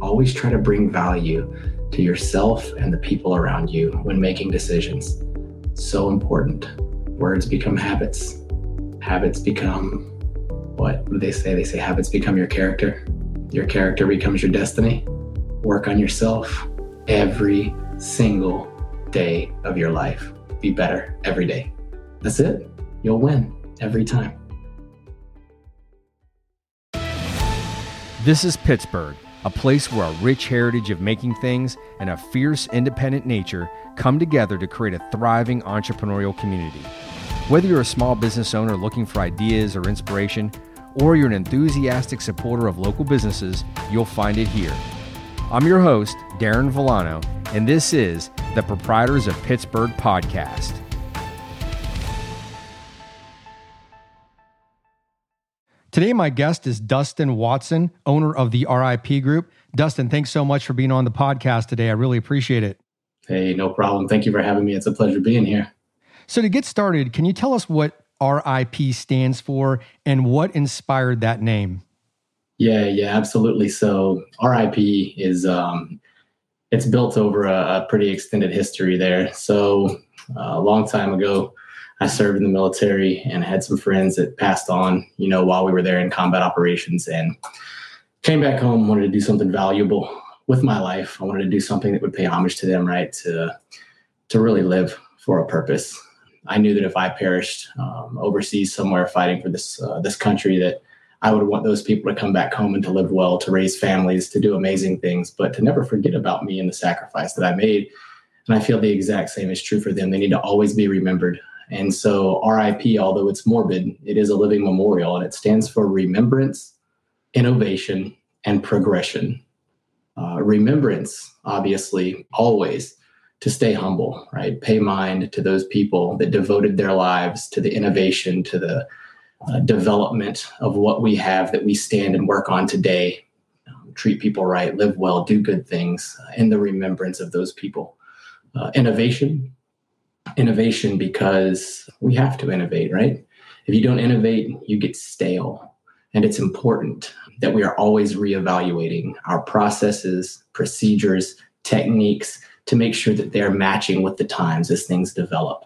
Always try to bring value to yourself and the people around you when making decisions. So important. Words become habits. Habits become what do they say? They say habits become your character. Your character becomes your destiny. Work on yourself every single day of your life. Be better every day. That's it. You'll win every time. This is Pittsburgh, a place where a rich heritage of making things and a fierce, independent nature come together to create a thriving entrepreneurial community. Whether you're a small business owner looking for ideas or inspiration, or you're an enthusiastic supporter of local businesses, you'll find it here. I'm your host, Darren Villano, and this is the Proprietors of Pittsburgh podcast. Today, my guest is Dustin Watson, owner of the RIP Group. Dustin, thanks so much for being on the podcast today. I really appreciate it. Hey, no problem. Thank you for having me. It's a pleasure being here. So, to get started, can you tell us what RIP stands for and what inspired that name? Yeah, yeah, absolutely. So, RIP is um, it's built over a, a pretty extended history there. So, uh, a long time ago, I served in the military and had some friends that passed on, you know, while we were there in combat operations and came back home, wanted to do something valuable with my life. I wanted to do something that would pay homage to them, right? To to really live for a purpose. I knew that if I perished um, overseas somewhere fighting for this uh, this country, that I would want those people to come back home and to live well, to raise families, to do amazing things, but to never forget about me and the sacrifice that I made. And I feel the exact same is true for them. They need to always be remembered. And so RIP, although it's morbid, it is a living memorial and it stands for remembrance, innovation, and progression. Uh, remembrance, obviously, always to stay humble, right? Pay mind to those people that devoted their lives to the innovation, to the uh, development of what we have that we stand and work on today. Um, treat people right, live well, do good things uh, in the remembrance of those people. Uh, innovation, innovation because we have to innovate, right? If you don't innovate, you get stale. And it's important that we are always reevaluating our processes, procedures, techniques to make sure that they're matching with the times as things develop.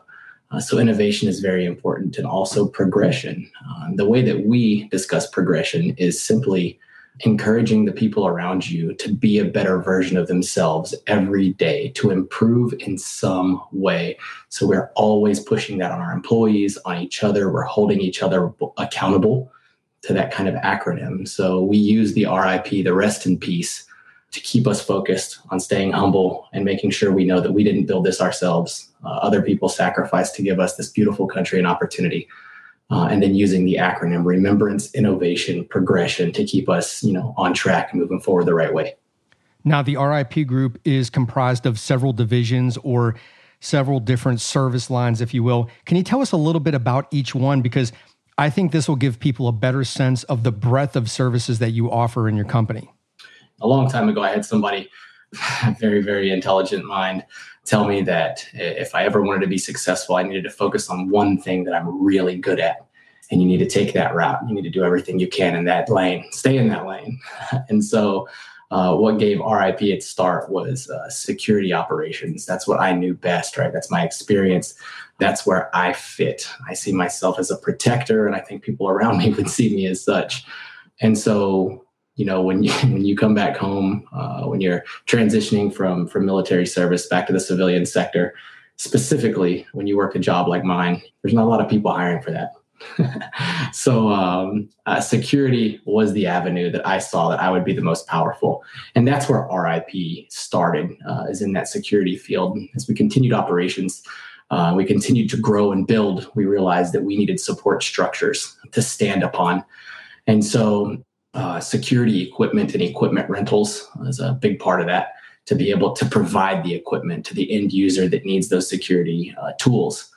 Uh, so, innovation is very important and also progression. Uh, the way that we discuss progression is simply encouraging the people around you to be a better version of themselves every day, to improve in some way. So we're always pushing that on our employees, on each other. We're holding each other accountable to that kind of acronym. So we use the RIP, the rest in peace, to keep us focused on staying humble and making sure we know that we didn't build this ourselves. Uh, other people sacrificed to give us this beautiful country and opportunity uh, and then using the acronym remembrance innovation progression to keep us you know on track moving forward the right way. Now the rip group is comprised of several divisions or several different service lines if you will. Can you tell us a little bit about each one? Because i think this will give people a better sense of the breadth of services that you offer in your company. A long time ago i had somebody very very intelligent mind tell me that if I ever wanted to be successful, I needed to focus on one thing that I'm really good at. And you need to take that route. You need to do everything you can in that lane, stay in that lane. and so, uh, what gave RIP its start was uh, security operations. That's what I knew best, right? That's my experience. That's where I fit. I see myself as a protector, and I think people around me would see me as such. And so, you know when you when you come back home uh, when you're transitioning from from military service back to the civilian sector specifically when you work a job like mine there's not a lot of people hiring for that. So um, uh, security was the avenue that i saw that i would be the most powerful. And that's where rip started uh, is in that security field. As we continued operations uh, we continued to grow and build we realized that we needed support structures to stand upon. And so uh, security equipment and equipment rentals is a big part of that to be able to provide the equipment to the end user that needs those security uh, tools.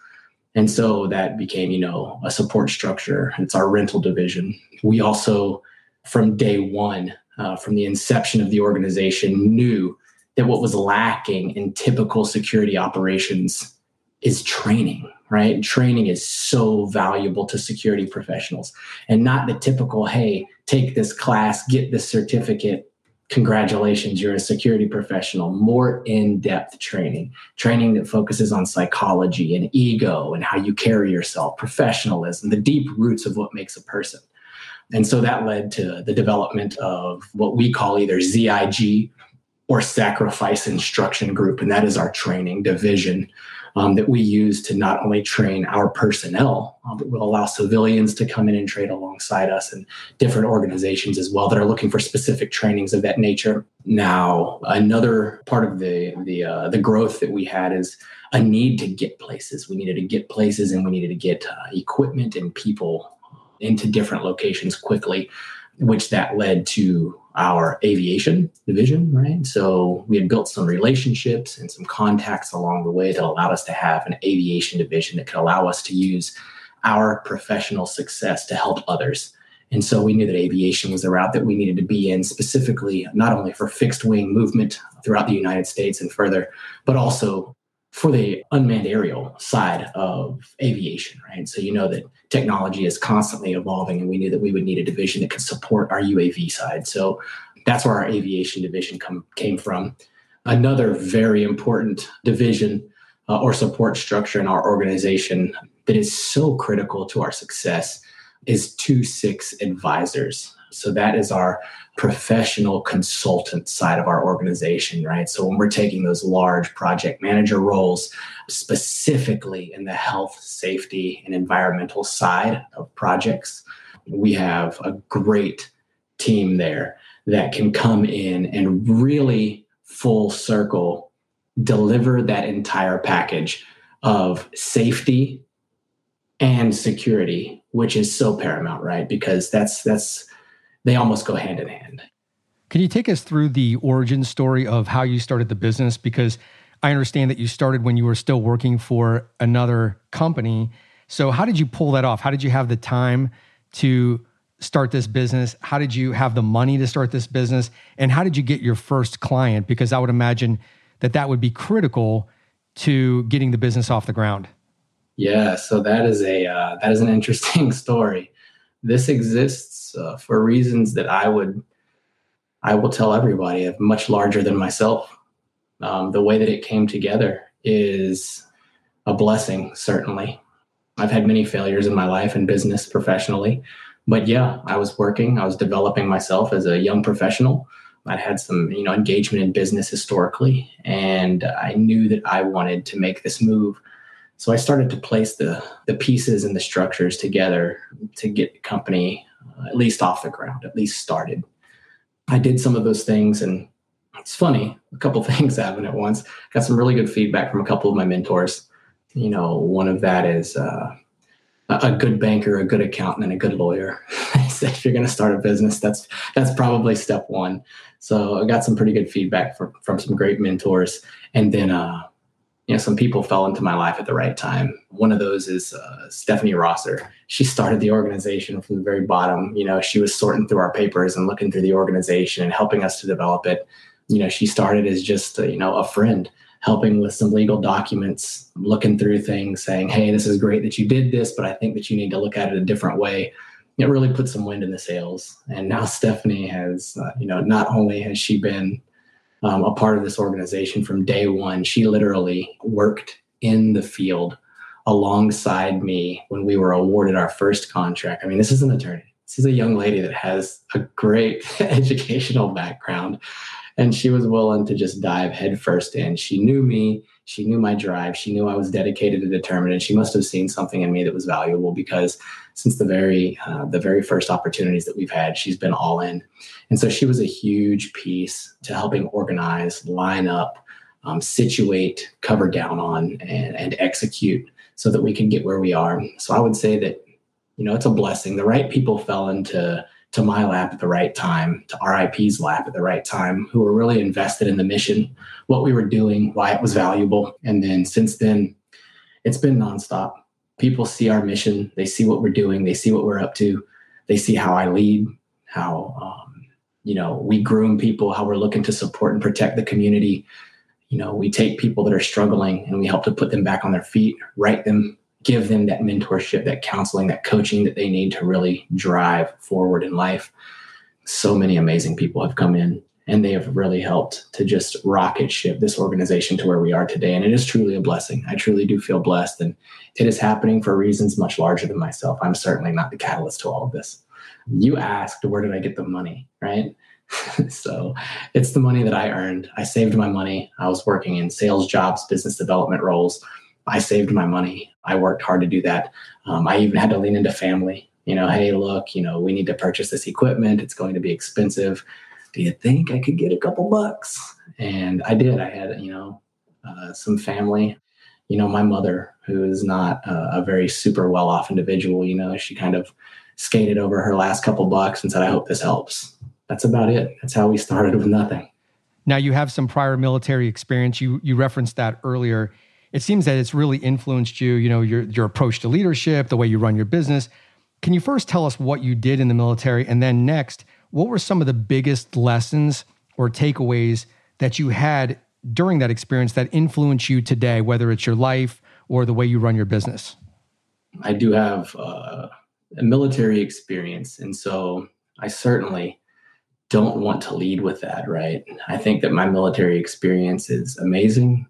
And so that became, you know, a support structure. It's our rental division. We also, from day one, uh, from the inception of the organization, knew that what was lacking in typical security operations is training right? Training is so valuable to security professionals and not the typical, hey, take this class, get this certificate, congratulations, you're a security professional, more in depth training, training that focuses on psychology and ego and how you carry yourself, professionalism, the deep roots of what makes a person. And so that led to the development of what we call either SIG or Sacrifice Instruction Group. And that is our training division um, that we use to not only train our personnel, uh, but will allow civilians to come in and trade alongside us and different organizations as well that are looking for specific trainings of that nature. Now, another part of the the uh, the growth that we had is a need to get places. We needed to get places, and we needed to get uh, equipment and people into different locations quickly, which that led to our aviation division, right? So we had built some relationships and some contacts along the way that allowed us to have an aviation division that could allow us to use our professional success to help others. And so we knew that aviation was the route that we needed to be in, specifically not only for fixed wing movement throughout the United States and further, but also for the unmanned aerial side of aviation, right? So you know that technology is constantly evolving, and we knew that we would need a division that could support our UAV side. So that's where our aviation division come, came from. Another very important division uh, or support structure in our organization that is so critical to our success is 2 6 advisors. So that is our professional consultant side of our organization, right? So when we're taking those large project manager roles, specifically in the health, safety, and environmental side of projects, we have a great team there that can come in and really full circle deliver that entire package of safety and security which is so paramount right because that's that's they almost go hand in hand. Can you take us through the origin story of how you started the business? Because I understand that you started when you were still working for another company. So, how did you pull that off? How did you have the time to start this business? How did you have the money to start this business? And how did you get your first client? Because I would imagine that that would be critical to getting the business off the ground. Yeah, so that is a uh, that is an interesting story. This exists uh, for reasons that I would I will tell everybody of much larger than myself. Um, the way that it came together is a blessing, certainly. I've had many failures in my life and business professionally, but yeah, I was working, I was developing myself as a young professional. I had some, you know, engagement in business historically, and I knew that I wanted to make this move. So I started to place the the pieces and the structures together to get the company uh, at least off the ground, at least started. I did some of those things, and it's funny. A couple things happened at once. Got some really good feedback from a couple of my mentors. You know, one of that is uh, a good banker, a good accountant, and a good lawyer. I said, if you're going to start a business, that's that's probably step one. So I got some pretty good feedback from from some great mentors, and then uh, you know, some people fell into my life at the right time. One of those is uh, Stephanie Rosser. She started the organization from the very bottom. You know, she was sorting through our papers and looking through the organization and helping us to develop it. You know, she started as just a, you know a friend, helping with some legal documents, looking through things, saying, "Hey, this is great that you did this, but I think that you need to look at it a different way." It really put some wind in the sails. And now Stephanie has, uh, you know, not only has she been um, a part of this organization from day one. She literally worked in the field alongside me when we were awarded our first contract. I mean, this is an attorney. This is a young lady that has a great educational background. And she was willing to just dive headfirst in. She knew me. She knew my drive. She knew I was dedicated and determined. And she must have seen something in me that was valuable because since the very uh, the very first opportunities that we've had, she's been all in. And so she was a huge piece to helping organize, line up, um, situate, cover down on, and, and execute so that we can get where we are. So I would say that, you know, it's a blessing. The right people fell into to my lap at the right time, to RIP's lap at the right time, who were really invested in the mission, what we were doing, why it was valuable. And then since then, it's been nonstop. People see our mission, they see what we're doing, they see what we're up to, they see how I lead, how um, you know we groom people how we're looking to support and protect the community you know we take people that are struggling and we help to put them back on their feet right them give them that mentorship that counseling that coaching that they need to really drive forward in life so many amazing people have come in and they have really helped to just rocket ship this organization to where we are today. And it is truly a blessing. I truly do feel blessed, and it is happening for reasons much larger than myself. I'm certainly not the catalyst to all of this. You asked, where did I get the money, right? so it's the money that I earned. I saved my money. I was working in sales jobs, business development roles. I saved my money. I worked hard to do that. Um, I even had to lean into family. You know, hey, look, you know, we need to purchase this equipment. It's going to be expensive. Do you think I could get a couple bucks? And I did. I had, you know, uh, some family. You know, my mother, who is not a, very super well off individual, you know, she kind of skated over her last couple bucks and said, I hope this helps that's about it. That's how we started with nothing. Now you have some prior military experience. You you referenced that earlier. It seems that it's really influenced you, you know, your your approach to leadership, the way you run your business. Can you first tell us what you did in the military and then next, what were some of the biggest lessons or takeaways that you had during that experience that influence you today, whether it's your life or the way you run your business? I do have uh, a military experience, and so I certainly don't want to lead with that, right? I think that my military experience is amazing.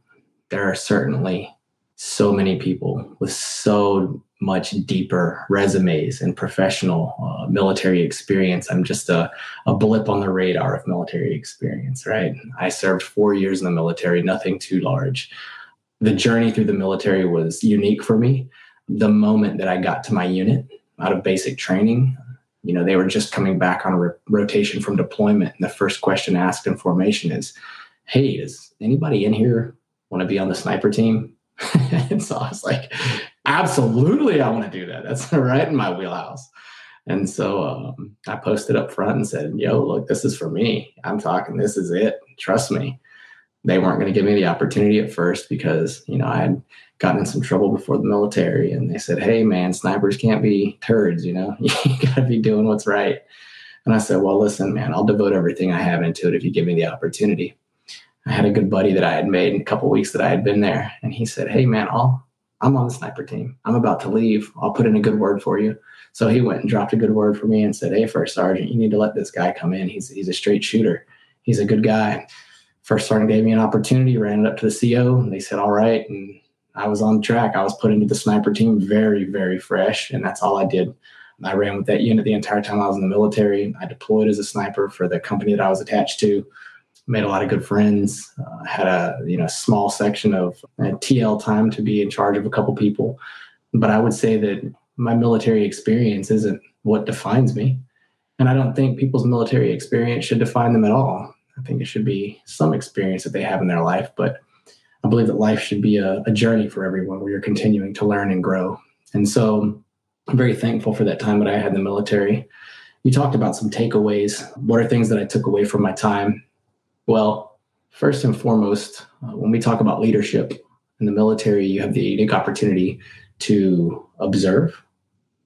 There are certainly so many people with so much deeper resumes and professional uh, military experience. I'm just a, a blip on the radar of military experience, right? I served four years in the military, nothing too large. The journey through the military was unique for me. The moment that I got to my unit out of basic training, you know, they were just coming back on a ro- rotation from deployment. And the first question asked in formation is, Hey, is anybody in here want to be on the sniper team? and so I was like, Absolutely, I want to do that. That's right in my wheelhouse. And so um, I posted up front and said, Yo, look, this is for me. I'm talking, this is it. Trust me. They weren't going to give me the opportunity at first because, you know, I had gotten in some trouble before the military and they said hey man snipers can't be turds you know you gotta be doing what's right and i said well listen man i'll devote everything i have into it if you give me the opportunity i had a good buddy that i had made in a couple weeks that i had been there and he said hey man i'll i'm on the sniper team i'm about to leave i'll put in a good word for you so he went and dropped a good word for me and said hey first sergeant you need to let this guy come in he's, he's a straight shooter he's a good guy first sergeant gave me an opportunity ran it up to the co and they said all right and I was on track. I was put into the sniper team very, very fresh, and that's all I did. I ran with that unit the entire time I was in the military. I deployed as a sniper for the company that I was attached to. Made a lot of good friends. Uh, had a you know small section of uh, TL time to be in charge of a couple people, but I would say that my military experience isn't what defines me, and I don't think people's military experience should define them at all. I think it should be some experience that they have in their life, but I believe that life should be a, a journey for everyone where you're continuing to learn and grow. And so I'm very thankful for that time that I had in the military. You talked about some takeaways. What are things that I took away from my time? Well, first and foremost, uh, when we talk about leadership in the military, you have the unique opportunity to observe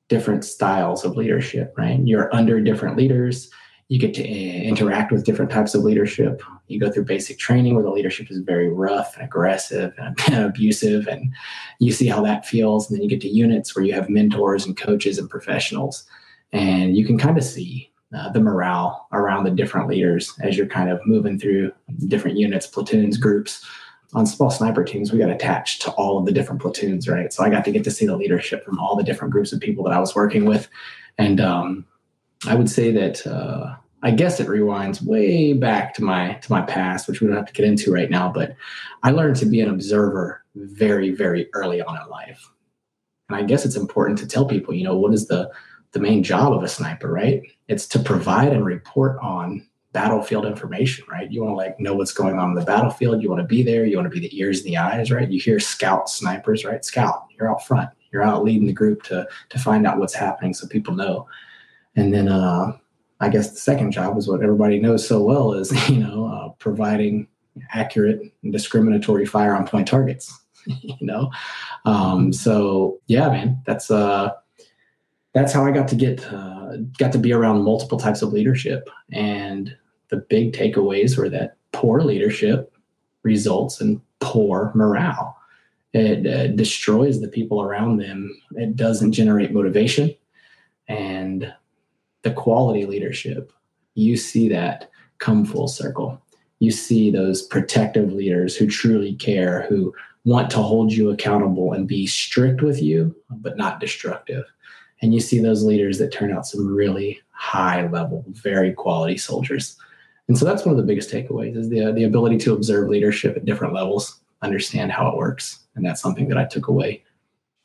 different styles of leadership, right? You're under different leaders you get to eh, interact with different types of leadership. You go through basic training where the leadership is very rough and aggressive and, abusive, and you see how that feels. And then you get to units where you have mentors and coaches and professionals, and you can kind of see uh, the morale around the different leaders as you're kind of moving through different units, platoons, groups. On small sniper teams, we got attached to all of the different platoons, right? So I got to get to see the leadership from all the different groups of people that I was working with, and um, I would say that uh, I guess it rewinds way back to my to my past, which we don't have to get into right now. But I learned to be an observer very, very early on in life, and I guess it's important to tell people, you know, what is the the main job of a sniper, right? It's to provide and report on battlefield information, right? You want to like know what's going on in the battlefield. You want to be there. You want to be the ears and the eyes, right? You hear scout snipers, right? Scout, you're out front. You're out leading the group to to find out what's happening so people know. And then uh, I guess the second job is what everybody knows so well is, you know, uh, providing accurate and discriminatory fire on point targets, you know? Um, so yeah, man, that's, uh, that's how I got to get, uh, got to be around multiple types of leadership. And the big takeaways were that poor leadership results in poor morale. It uh, destroys the people around them. It doesn't generate motivation. And the quality leadership, you see that come full circle. You see those protective leaders who truly care, who want to hold you accountable and be strict with you, but not destructive. And you see those leaders that turn out some really high level, very quality soldiers. And so that's one of the biggest takeaways is the, the ability to observe leadership at different levels, understand how it works. And that's something that I took away.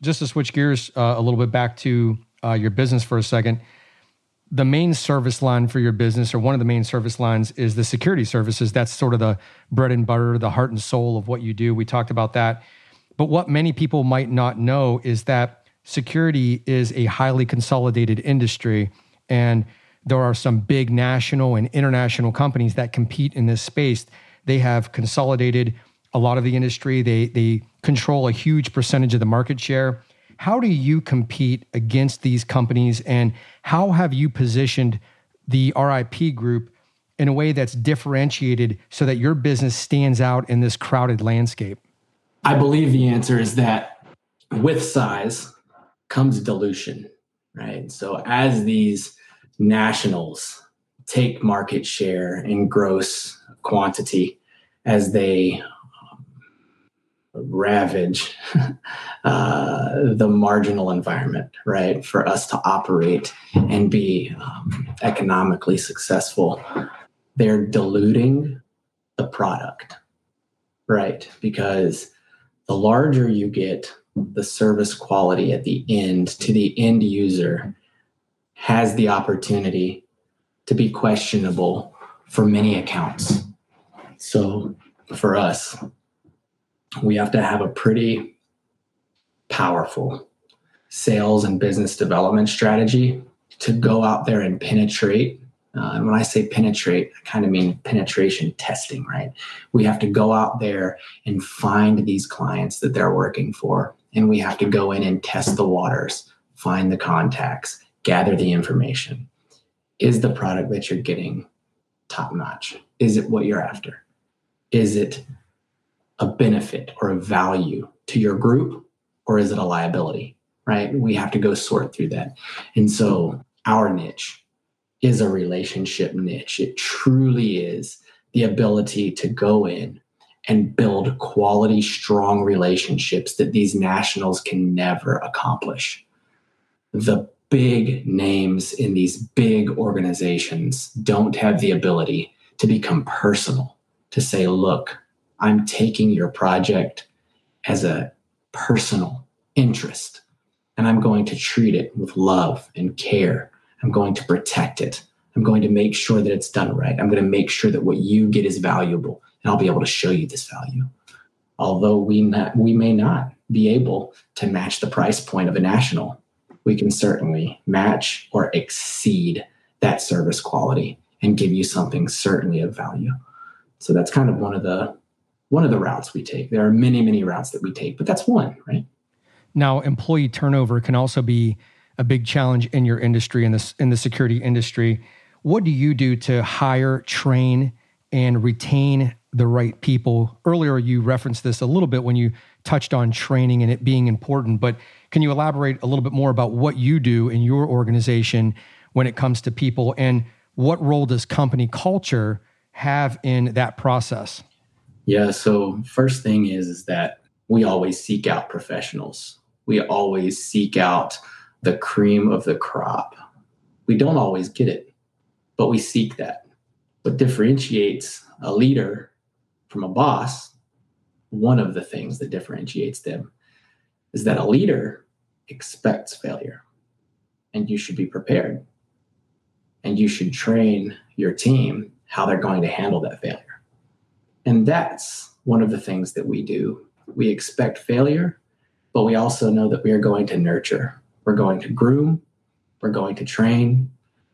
Just to switch gears uh, a little bit back to uh, your business for a second, the main service line for your business, or one of the main service lines, is the security services. That's sort of the bread and butter, the heart and soul of what you do. We talked about that. But what many people might not know is that security is a highly consolidated industry. And there are some big national and international companies that compete in this space. They have consolidated a lot of the industry, they, they control a huge percentage of the market share how do you compete against these companies and how have you positioned the RIP group in a way that's differentiated so that your business stands out in this crowded landscape? I believe the answer is that with size comes dilution, right? So as these nationals take market share in gross quantity, as they ravage uh, the marginal environment, right? For us to operate and be um, economically successful, they're diluting the product, right? Because the larger you get, the service quality at the end to the end user has the opportunity to be questionable for many accounts. So for us, we have to have a pretty powerful sales and business development strategy to go out there and penetrate. Uh, and when I say penetrate, I kind of mean penetration testing, right? We have to go out there and find these clients that they're working for. And we have to go in and test the waters, find the contacts, gather the information. Is the product that you're getting top notch? Is it what you're after? Is it a benefit or a value to your group or is it a liability right we have to go sort through that and so our niche is a relationship niche it truly is the ability to go in and build quality strong relationships that these nationals can never accomplish the big names in these big organizations don't have the ability to become personal to say look I'm taking your project as a personal interest and I'm going to treat it with love and care. I'm going to protect it. I'm going to make sure that it's done right. I'm going to make sure that what you get is valuable and I'll be able to show you this value. Although we not, we may not be able to match the price point of a national, we can certainly match or exceed that service quality and give you something certainly of value. So that's kind of one of the one of the routes we take. There are many, many routes that we take, but that's one, right? Now, employee turnover can also be a big challenge in your industry in this in the security industry. What do you do to hire, train, and retain the right people? Earlier, you referenced this a little bit when you touched on training and it being important, but can you elaborate a little bit more about what you do in your organization when it comes to people and what role does company culture have in that process? Yeah. So first thing is, is that we always seek out professionals. We always seek out the cream of the crop. We don't always get it, but we seek that. What differentiates a leader from a boss, one of the things that differentiates them is that a leader expects failure and you should be prepared. And you should train your team how they're going to handle that failure. And that's one of the things that we do. We expect failure, but we also know that we are going to nurture. We're going to groom. We're going to train.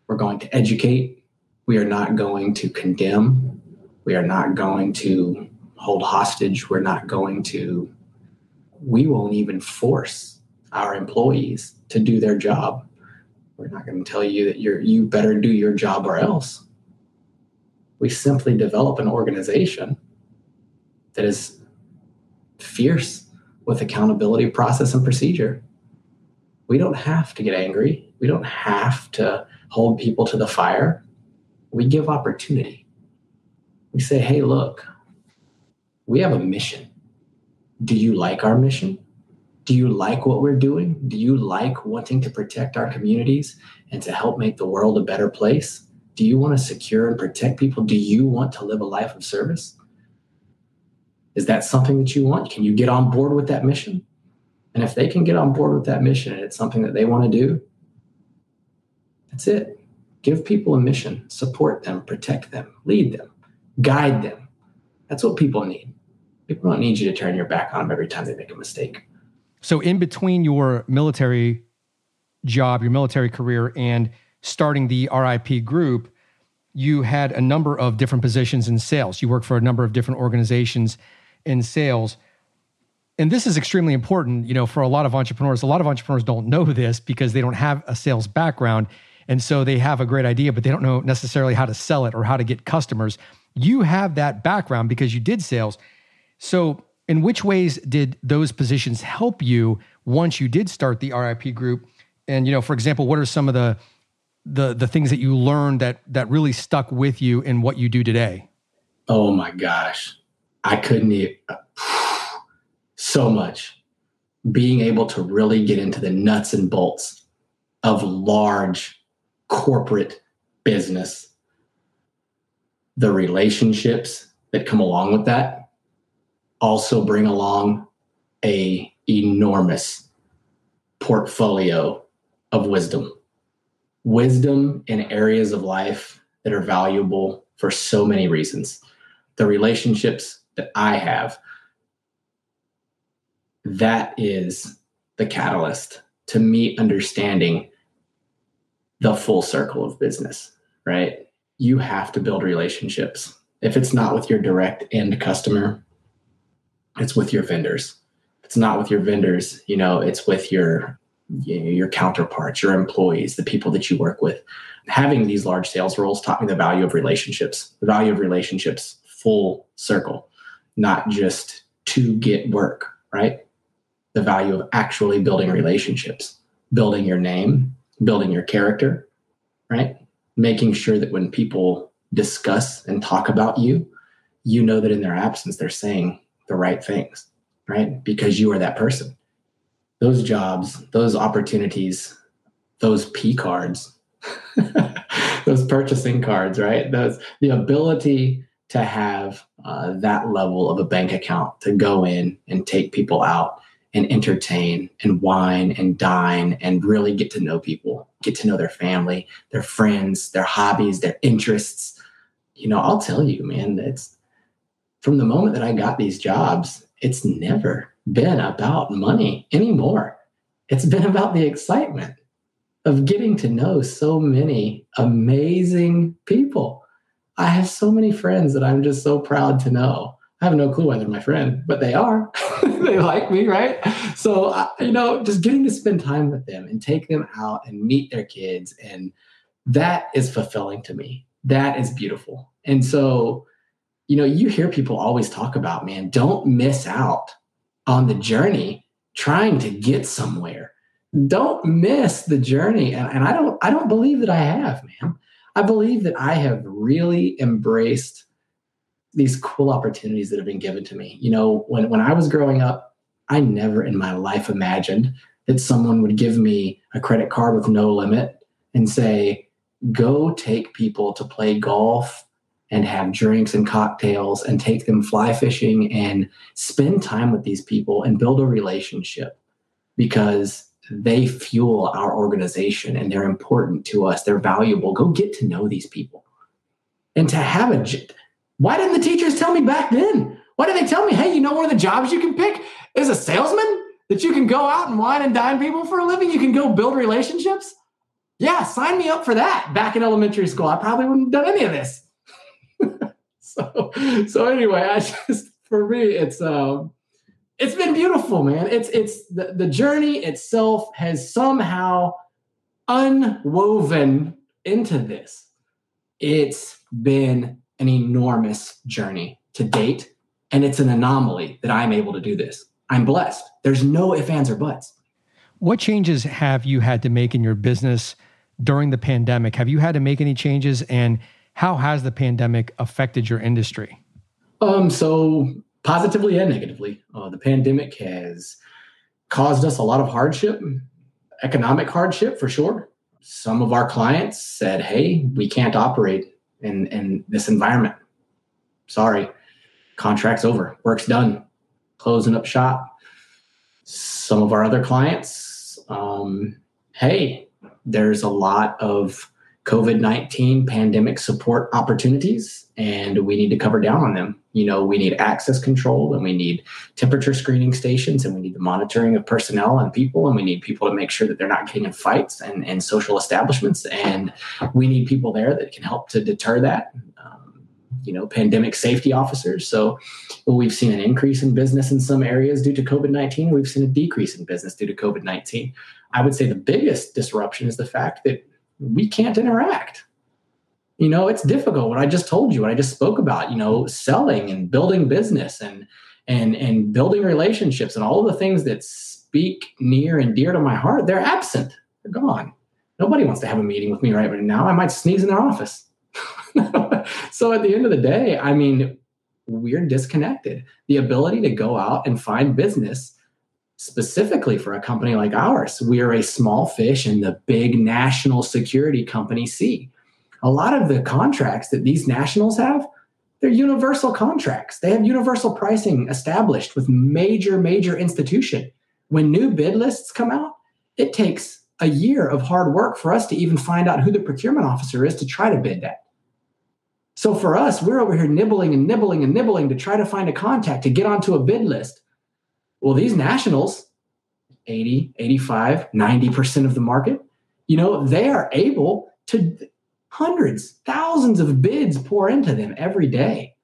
We're going to educate. We are not going to condemn. We are not going to hold hostage. We're not going to, we won't even force our employees to do their job. We're not going to tell you that you're, you better do your job or else we simply develop an organization that is fierce with accountability process and procedure. We don't have to get angry. We don't have to hold people to the fire. We give opportunity. We say, hey, look, we have a mission. Do you like our mission? Do you like what we're doing? Do you like wanting to protect our communities and to help make the world a better place? Do you want to secure and protect people? Do you want to live a life of service? Is that something that you want? Can you get on board with that mission? And if they can get on board with that mission and it's something that they want to do, that's it. Give people a mission, support them, protect them, lead them, guide them. That's what people need. People don't need you to turn your back on them every time they make a mistake. So, in between your military job, your military career, and starting the RIP group, you had a number of different positions in sales. You worked for a number of different organizations in sales. And this is extremely important, you know, for a lot of entrepreneurs. A lot of entrepreneurs don't know this because they don't have a sales background. And so they have a great idea, but they don't know necessarily how to sell it or how to get customers. You have that background because you did sales. So, in which ways did those positions help you once you did start the RIP group? And you know, for example, what are some of the the the things that you learned that that really stuck with you in what you do today? Oh my gosh, I couldn't even so much being able to really get into the nuts and bolts of large corporate business, the relationships that come along with that also bring along a enormous portfolio of wisdom. Wisdom in areas of life that are valuable for so many reasons. The relationships that i have that is the catalyst to me understanding the full circle of business right you have to build relationships if it's not with your direct end customer it's with your vendors. If it's not with your vendors, you know, it's with your your counterparts, your employees, the people that you work with. Having these large sales roles taught me the value of relationships, the value of relationships full circle, not just to get work, right? The value of actually building relationships, building your name, building your character, right? Making sure that when people discuss and talk about you, you know that in their absence, they're saying, the right things, right? Because you are that person. Those jobs, those opportunities, those P cards, those purchasing cards, right? Those the ability to have uh, that level of a bank account to go in and take people out and entertain and wine and dine and really get to know people, get to know their family, their friends, their hobbies, their interests. You know, I'll tell you, man, it's from the moment that I got these jobs, it's never been about money anymore. It's been about the excitement of getting to know so many amazing people. I have so many friends that I'm just so proud to know. I have no clue why they're my friend, but they are. they like me, right? So, you know, just getting to spend time with them and take them out and meet their kids. And that is fulfilling to me. That is beautiful. And so, you know, you hear people always talk about, man, don't miss out on the journey trying to get somewhere. Don't miss the journey. And, and I don't I don't believe that I have, man. I believe that I have really embraced these cool opportunities that have been given to me. You know, when when I was growing up, I never in my life imagined that someone would give me a credit card with no limit and say, go take people to play golf and have drinks and cocktails and take them fly fishing and spend time with these people and build a relationship because they fuel our organization and they're important to us. They're valuable. Go get to know these people. And to have a, why didn't the teachers tell me back then? Why did they tell me, hey, you know, one of the jobs you can pick is a salesman that you can go out and wine and dine people for a living? You can go build relationships? Yeah, sign me up for that back in elementary school. I probably wouldn't have done any of this. so so anyway, I just for me it's um it's been beautiful, man. It's it's the, the journey itself has somehow unwoven into this. It's been an enormous journey to date, and it's an anomaly that I'm able to do this. I'm blessed. There's no ifs, ands, or buts. What changes have you had to make in your business during the pandemic? Have you had to make any changes? And How has the pandemic affected your industry? Um, so positively and negatively. Uh, the pandemic has caused us a lot of hardship, economic hardship for sure. Some of our clients said, "Hey, we can't operate in in this environment. Sorry, contract's over, work's done, closing up shop." Some of our other clients, um, hey, there's a lot of COVID 19 pandemic support opportunities, and we need to cover down on them. You know, we need access control, and we need temperature screening stations, and we need the monitoring of personnel and people, and we need people to make sure that they're not getting in fights and, and social establishments. And we need people there that can help to deter that. Um, you know, pandemic safety officers. So we've seen an increase in business in some areas due to COVID 19. We've seen a decrease in business due to COVID 19. I would say the biggest disruption is the fact that we can't interact. You know, it's difficult. What I just told you, what I just spoke about, you know, selling and building business and and and building relationships and all the things that speak near and dear to my heart, they're absent. They're gone. Nobody wants to have a meeting with me right now. I might sneeze in their office. so at the end of the day, I mean, we're disconnected. The ability to go out and find business specifically for a company like ours. We are a small fish in the big national security company sea. A lot of the contracts that these nationals have, they're universal contracts. They have universal pricing established with major, major institution. When new bid lists come out, it takes a year of hard work for us to even find out who the procurement officer is to try to bid that. So for us, we're over here nibbling and nibbling and nibbling to try to find a contact to get onto a bid list well, these nationals, 80, 85, 90% of the market, you know, they are able to hundreds, thousands of bids pour into them every day.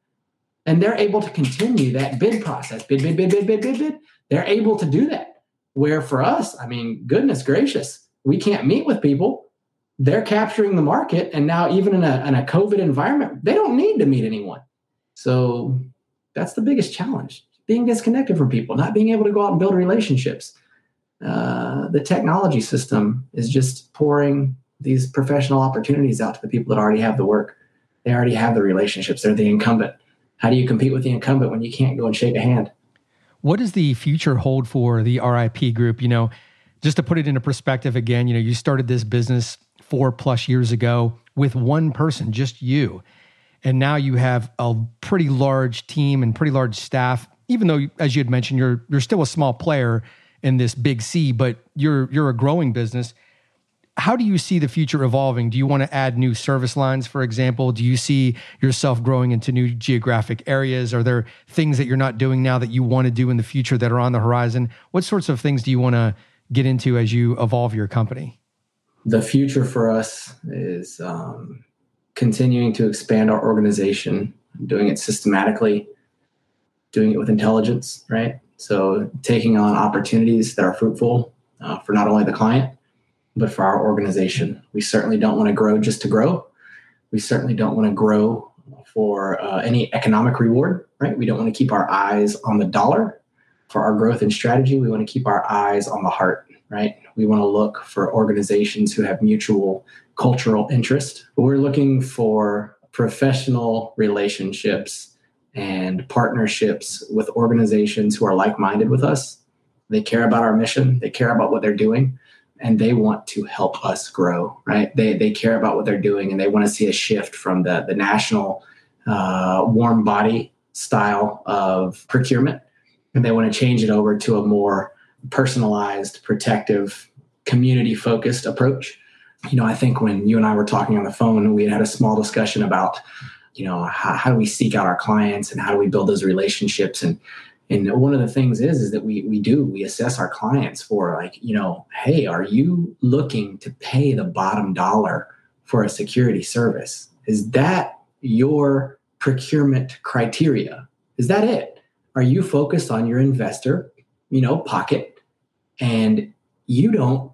And they're able to continue that bid process, bid, bid, bid, bid, bid, bid, bid. They're able to do that. Where for us, I mean, goodness gracious, we can't meet with people. They're capturing the market. And now, even in a, in a COVID environment, they don't need to meet anyone. So that's the biggest challenge being disconnected from people, not being able to go out and build relationships. Uh, the technology system is just pouring these professional opportunities out to the people that already have the work. They already have the relationships. They're the incumbent. How do you compete with the incumbent when you can't go and shake a hand? What does the future hold for the RIP group? You know, just to put it into perspective again, you know, you started this business four plus years ago with one person, just you. And now you have a pretty large team and pretty large staff even though, as you had mentioned, you're you're still a small player in this big sea, but you're you're a growing business. How do you see the future evolving? Do you want to add new service lines, for example? Do you see yourself growing into new geographic areas? Are there things that you're not doing now that you want to do in the future that are on the horizon? What sorts of things do you want to get into as you evolve your company? The future for us is um, continuing to expand our organization, doing it systematically, doing it with intelligence, right? So taking on opportunities that are fruitful uh, for not only the client, but for our organization. We certainly don't want to grow just to grow. We certainly don't want to grow for uh, any economic reward, right? We don't want to keep our eyes on the dollar for our growth and strategy. We want to keep our eyes on the heart, right? We want to look for organizations who have mutual cultural interest. We're looking for professional relationships and partnerships with organizations who are like minded with us. They care about our mission, they care about what they're doing, and they want to help us grow, right? They, they care about what they're doing and they want to see a shift from the, the national uh, warm body style of procurement. And they want to change it over to a more personalized, protective, community focused approach. You know, I think when you and I were talking on the phone, we had had a small discussion about you know how, how do we seek out our clients and how do we build those relationships? And and one of the things is is that we we do we assess our clients for like you know hey are you looking to pay the bottom dollar for a security service? Is that your procurement criteria? Is that it? Are you focused on your investor you know pocket? And you don't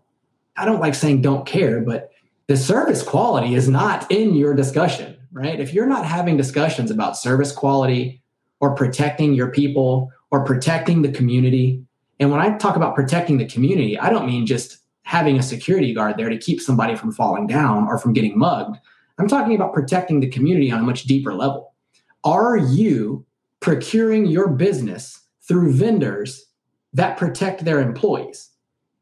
i don't like saying don't care but the service quality is not in your discussion right? If you're not having discussions about service quality or protecting your people or protecting the community, and when I talk about protecting the community, I don't mean just having a security guard there to keep somebody from falling down or from getting mugged. I'm talking about protecting the community on a much deeper level. Are you procuring your business through vendors that protect their employees?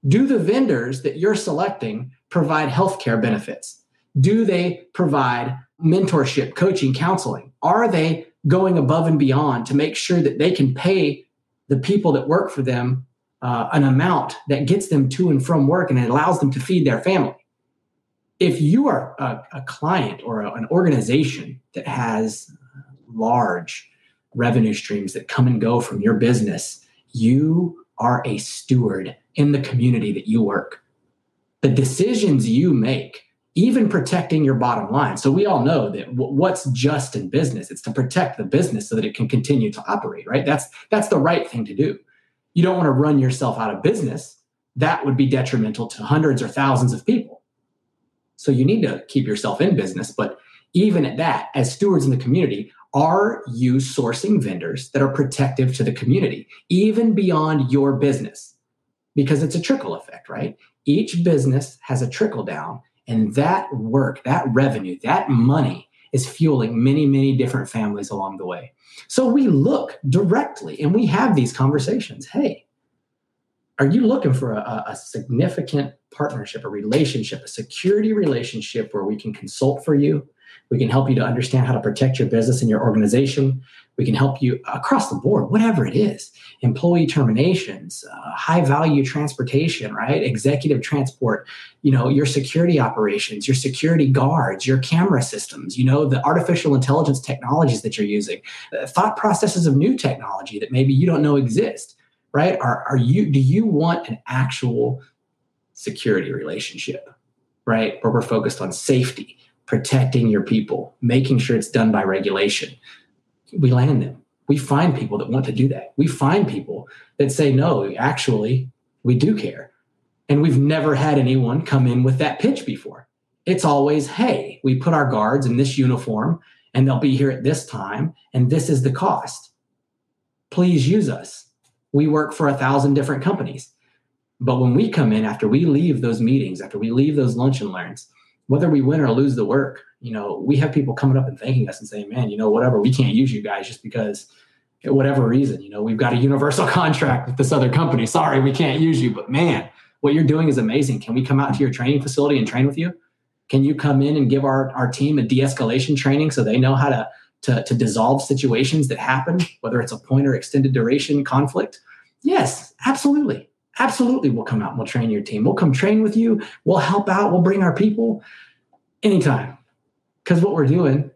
Do the vendors that you're selecting provide healthcare benefits? Do they provide mentorship, coaching, counseling? Are they going above and beyond to make sure that they can pay the people that work for them uh, an amount that gets them to and from work and it allows them to feed their family? If you are a, a client or a, an organization that has large revenue streams that come and go from your business, you are a steward in the community that you work. The decisions you make, even protecting your bottom line. So we all know that w- what's just in business, it's to protect the business so that it can continue to operate, right? That's that's the right thing to do. You don't want to run yourself out of business. That would be detrimental to hundreds or thousands of people. So you need to keep yourself in business, but even at that, as stewards in the community, are you sourcing vendors that are protective to the community, even beyond your business? Because it's a trickle effect, right? Each business has a trickle down, and that work, that revenue, that money is fueling many, many different families along the way. So we look directly and we have these conversations. Hey, are you looking for a, a, significant partnership, a relationship, a security relationship where we can consult for you, we can help you to understand how to protect your business and your organization. We can help you across the board, whatever it is employee terminations, uh, high value transportation, right? Executive transport, you know, your security operations, your security guards, your camera systems, you know, the artificial intelligence technologies that you're using, uh, thought processes of new technology that maybe you don't know exist, right? Are, are you, do you want an actual security relationship, right? Where we're focused on safety protecting your people, making sure it's done by regulation. We land them. We find people that want to do that. We find people that say, no, actually, we do care. And we've never had anyone come in with that pitch before. It's always, hey, we put our guards in this uniform and they'll be here at this time, and this is the cost. Please use us. We work for a thousand different companies. But when we come in after we leave those meetings, after we leave those lunch and learns, whether we win or lose the work, you know, we have people coming up and thanking us and saying, man, you know, whatever, we can't use you guys just because whatever reason, you know, we've got a universal contract with this other company. Sorry, we can't use you, but man, what you're doing is amazing. Can we come out to your training facility and train with you? Can you come in and give our, our team a de-escalation training so they know how to, to, to dissolve situations that happen, whether it's a point or extended duration conflict? Yes, absolutely absolutely we'll come out and we'll train your team. We'll come train with you. We'll help out. We'll bring our people anytime. Because what we're doing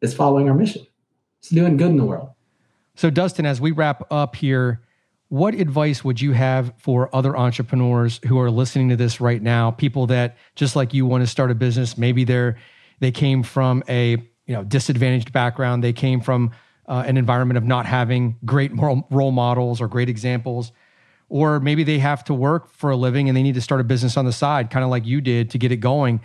is following our mission. It's doing good in the world. So, Dustin, as we wrap up here, what advice would you have for other entrepreneurs who are listening to this right now? People that just like you want to start a business, maybe they're they came from a you know disadvantaged background, they came from uh, an environment of not having great role models or great examples or maybe they have to work for a living and they need to start a business on the side, kind of like you did to get it going.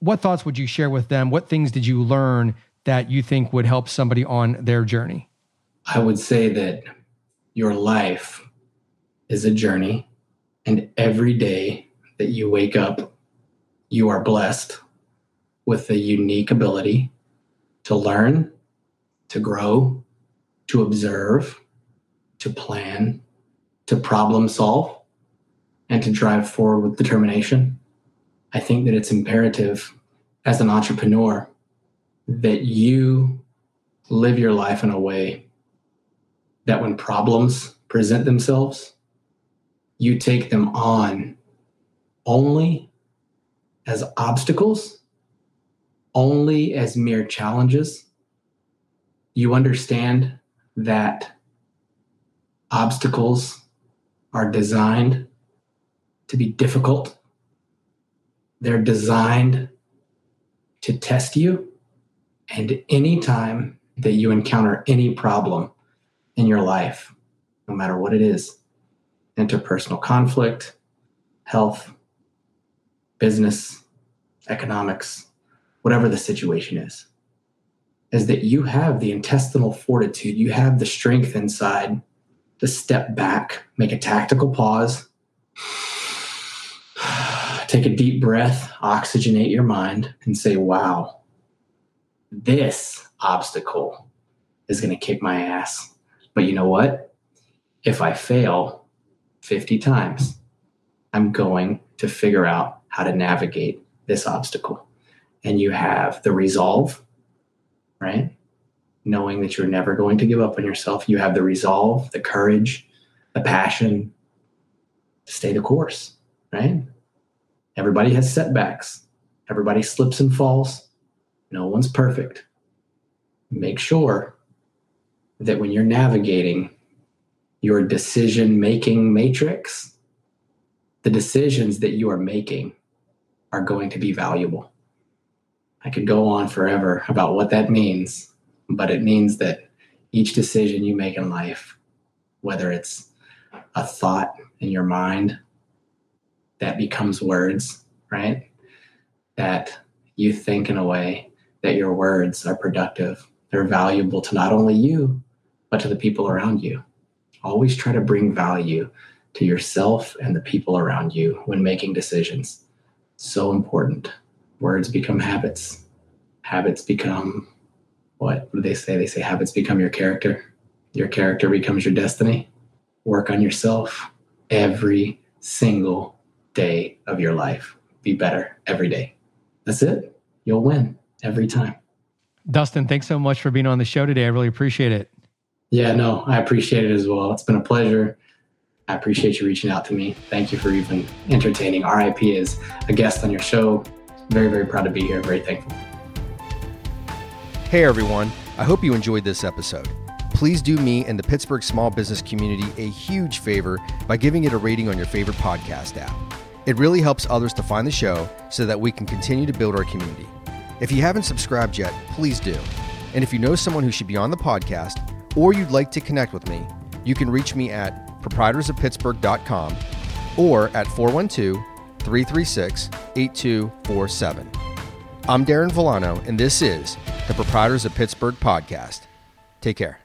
What thoughts would you share with them? What things did you learn that you think would help somebody on their journey? I would say that your life is a journey, and every day that you wake up, you are blessed with the unique ability to learn, to grow, to observe, to plan, to problem solve and to drive forward with determination. I think that it's imperative as an entrepreneur that you live your life in a way that when problems present themselves, you take them on only as obstacles, only as mere challenges. You understand that obstacles are designed to be difficult. They're designed to test you. And anytime that you encounter any problem in your life, no matter what it is interpersonal conflict, health, business, economics, whatever the situation is is that you have the intestinal fortitude, you have the strength inside to step back, make a tactical pause, take a deep breath, oxygenate your mind, and say, wow, this obstacle is going to kick my ass. But you know what? If I fail 50 times, I'm going to figure out how to navigate this obstacle. And you have the resolve, right? Knowing that you're never going to give up on yourself. You have the resolve, the courage, the passion to stay the course, right? Everybody has setbacks. Everybody slips and falls. No one's perfect. Make sure that when you're navigating your decision making matrix, the decisions that you are making are going to be valuable. I could go on forever about what that means, but it means that each decision you make in life, whether it's a thought in your mind that becomes words, right? That you think in a way that your words are productive, they're valuable to not only you, but to the people around you. Always try to bring value to yourself and the people around you when making decisions. So important. Words become habits. Habits become what? What do they say? They say habits become your character. Your character becomes your destiny. Work on yourself every single day of your life. Be better every day. That's it. You'll win every time. Dustin, thanks so much for being on the show today. I really appreciate it. Yeah, no, I appreciate it as well. It's been a pleasure. I appreciate you reaching out to me. Thank you for even entertaining RIP as a guest on your show. Very, very proud to be here. Very thankful. Hey, everyone. I hope you enjoyed this episode. Please do me and the Pittsburgh small business community a huge favor by giving it a rating on your favorite podcast app. It really helps others to find the show so that we can continue to build our community. If you haven't subscribed yet, please do. And if you know someone who should be on the podcast or you'd like to connect with me, you can reach me at proprietorsofpittsburgh.com or at 412 336 8247. I'm Darren Villano, and this is the Proprietors of Pittsburgh podcast. Take care.